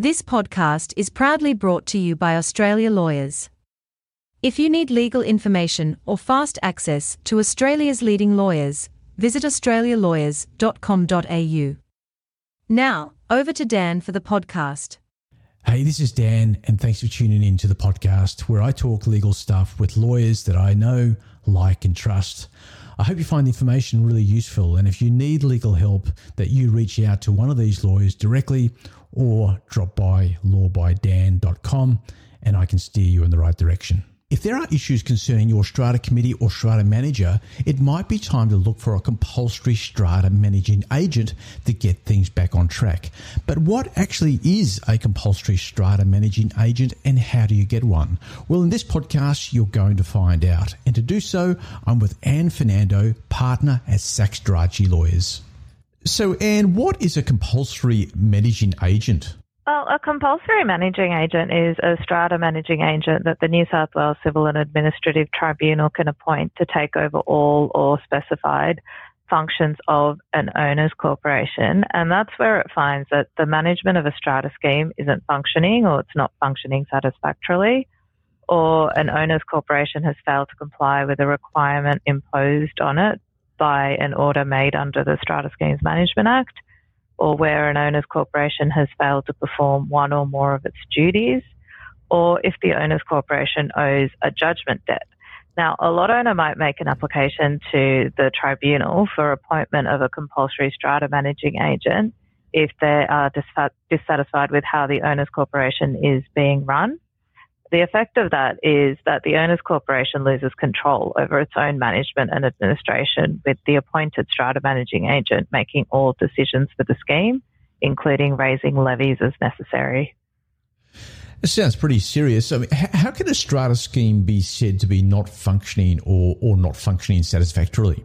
This podcast is proudly brought to you by Australia Lawyers. If you need legal information or fast access to Australia's leading lawyers, visit australialawyers.com.au. Now, over to Dan for the podcast. Hey, this is Dan, and thanks for tuning in to the podcast where I talk legal stuff with lawyers that I know, like, and trust. I hope you find the information really useful, and if you need legal help, that you reach out to one of these lawyers directly or drop by lawbydan.com and I can steer you in the right direction. If there are issues concerning your strata committee or strata manager, it might be time to look for a compulsory strata managing agent to get things back on track. But what actually is a compulsory strata managing agent and how do you get one? Well, in this podcast, you're going to find out. And to do so, I'm with Anne Fernando, partner at Sachs Gerace Lawyers. So, Anne, what is a compulsory managing agent? Well, a compulsory managing agent is a strata managing agent that the New South Wales Civil and Administrative Tribunal can appoint to take over all or specified functions of an owner's corporation. And that's where it finds that the management of a strata scheme isn't functioning or it's not functioning satisfactorily, or an owner's corporation has failed to comply with a requirement imposed on it by an order made under the Strata Schemes Management Act, or where an owner's corporation has failed to perform one or more of its duties, or if the owner's corporation owes a judgment debt. Now, a lot owner might make an application to the tribunal for appointment of a compulsory strata managing agent if they are dissatisfied with how the owner's corporation is being run. The effect of that is that the owner's corporation loses control over its own management and administration, with the appointed strata managing agent making all decisions for the scheme, including raising levies as necessary. It sounds pretty serious. I mean, how can a strata scheme be said to be not functioning or, or not functioning satisfactorily?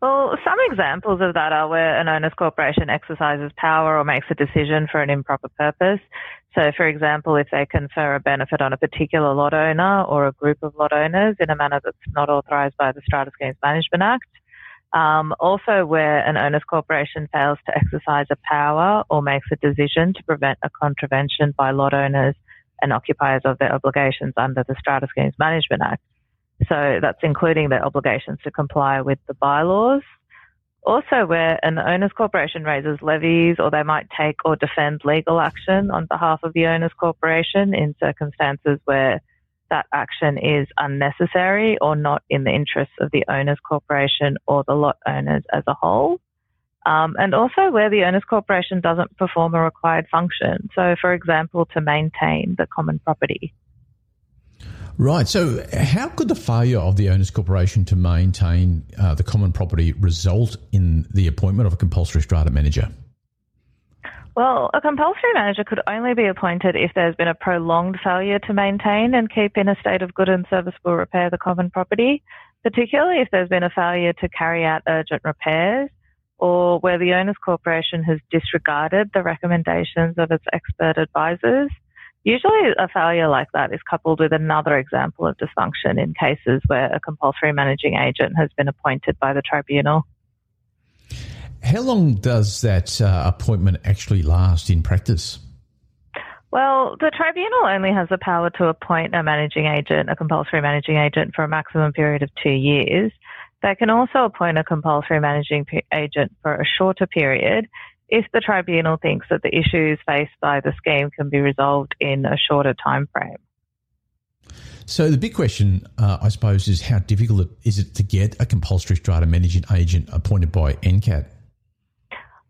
Well, some examples of that are where an owner's corporation exercises power or makes a decision for an improper purpose. So, for example, if they confer a benefit on a particular lot owner or a group of lot owners in a manner that's not authorised by the Strata Schemes Management Act. Um, also, where an owner's corporation fails to exercise a power or makes a decision to prevent a contravention by lot owners and occupiers of their obligations under the Strata Schemes Management Act. So that's including their obligations to comply with the bylaws. Also, where an owner's corporation raises levies or they might take or defend legal action on behalf of the owner's corporation in circumstances where that action is unnecessary or not in the interests of the owner's corporation or the lot owners as a whole. Um, and also where the owner's corporation doesn't perform a required function. So, for example, to maintain the common property. Right. So, how could the failure of the owners' corporation to maintain uh, the common property result in the appointment of a compulsory strata manager? Well, a compulsory manager could only be appointed if there's been a prolonged failure to maintain and keep in a state of good and serviceable repair the common property, particularly if there's been a failure to carry out urgent repairs or where the owners' corporation has disregarded the recommendations of its expert advisors Usually, a failure like that is coupled with another example of dysfunction in cases where a compulsory managing agent has been appointed by the tribunal. How long does that uh, appointment actually last in practice? Well, the tribunal only has the power to appoint a managing agent, a compulsory managing agent, for a maximum period of two years. They can also appoint a compulsory managing agent for a shorter period if the tribunal thinks that the issues faced by the scheme can be resolved in a shorter time frame. So the big question, uh, I suppose, is how difficult is it to get a compulsory strata managing agent appointed by NCAT?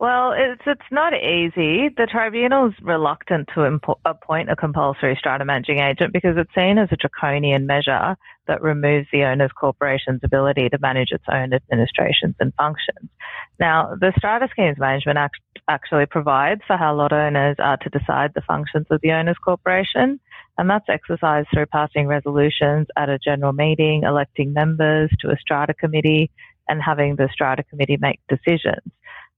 Well, it's it's not easy. The tribunal's reluctant to impo- appoint a compulsory strata managing agent because it's seen as a draconian measure that removes the owner's corporation's ability to manage its own administrations and functions. Now, the Strata Schemes Management Act actually provides for how lot owners are to decide the functions of the owner's corporation, and that's exercised through passing resolutions at a general meeting, electing members to a strata committee, and having the strata committee make decisions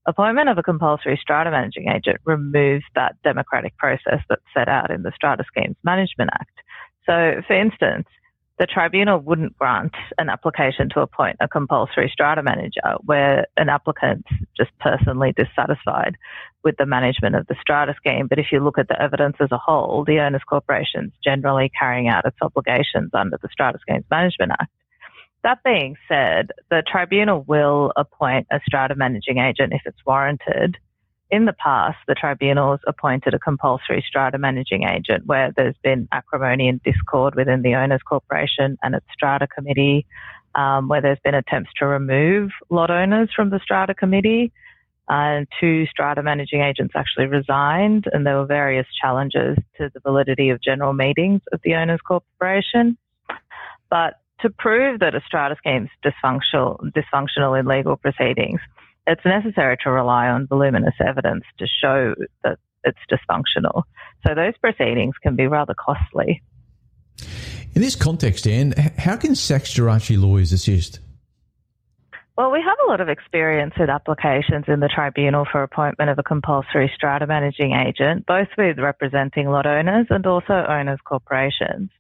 appointment of a compulsory strata managing agent removes that democratic process that's set out in the Strata Schemes Management Act. So, for instance, the tribunal wouldn't grant an application to appoint a compulsory strata manager where an applicant's just personally dissatisfied with the management of the strata scheme. But if you look at the evidence as a whole, the owners corporation's generally carrying out its obligations under the Strata Schemes Management Act. That being said, the tribunal will appoint a strata managing agent if it's warranted in the past, the tribunal has appointed a compulsory strata managing agent where there's been acrimony and discord within the owners corporation and its strata committee, um, where there's been attempts to remove lot owners from the strata committee. And two strata managing agents actually resigned, and there were various challenges to the validity of general meetings of the owners corporation. But to prove that a strata scheme is dysfunctional, dysfunctional in legal proceedings, it's necessary to rely on voluminous evidence to show that it's dysfunctional. So those proceedings can be rather costly. In this context, Anne, how can Sachs Gerace lawyers assist? Well, we have a lot of experience with applications in the tribunal for appointment of a compulsory strata managing agent, both with representing lot owners and also owners corporations.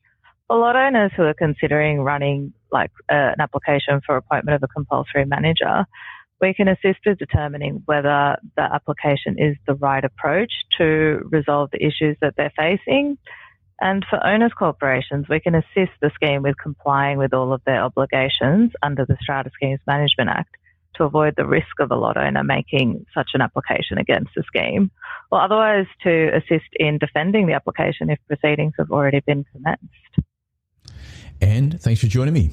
For lot owners who are considering running like uh, an application for appointment of a compulsory manager, we can assist with determining whether the application is the right approach to resolve the issues that they're facing. And for owners corporations, we can assist the scheme with complying with all of their obligations under the Strata Schemes Management Act to avoid the risk of a lot owner making such an application against the scheme, or otherwise to assist in defending the application if proceedings have already been commenced. And thanks for joining me.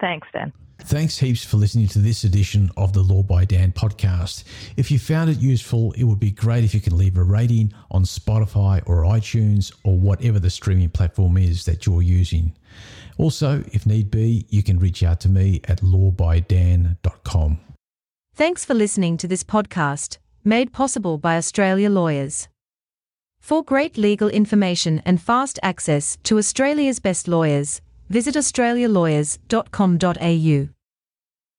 Thanks, Dan. Thanks heaps for listening to this edition of the Law by Dan podcast. If you found it useful, it would be great if you can leave a rating on Spotify or iTunes or whatever the streaming platform is that you're using. Also, if need be, you can reach out to me at lawbydan.com. Thanks for listening to this podcast, made possible by Australia Lawyers. For great legal information and fast access to Australia's best lawyers, visit australialawyers.com.au.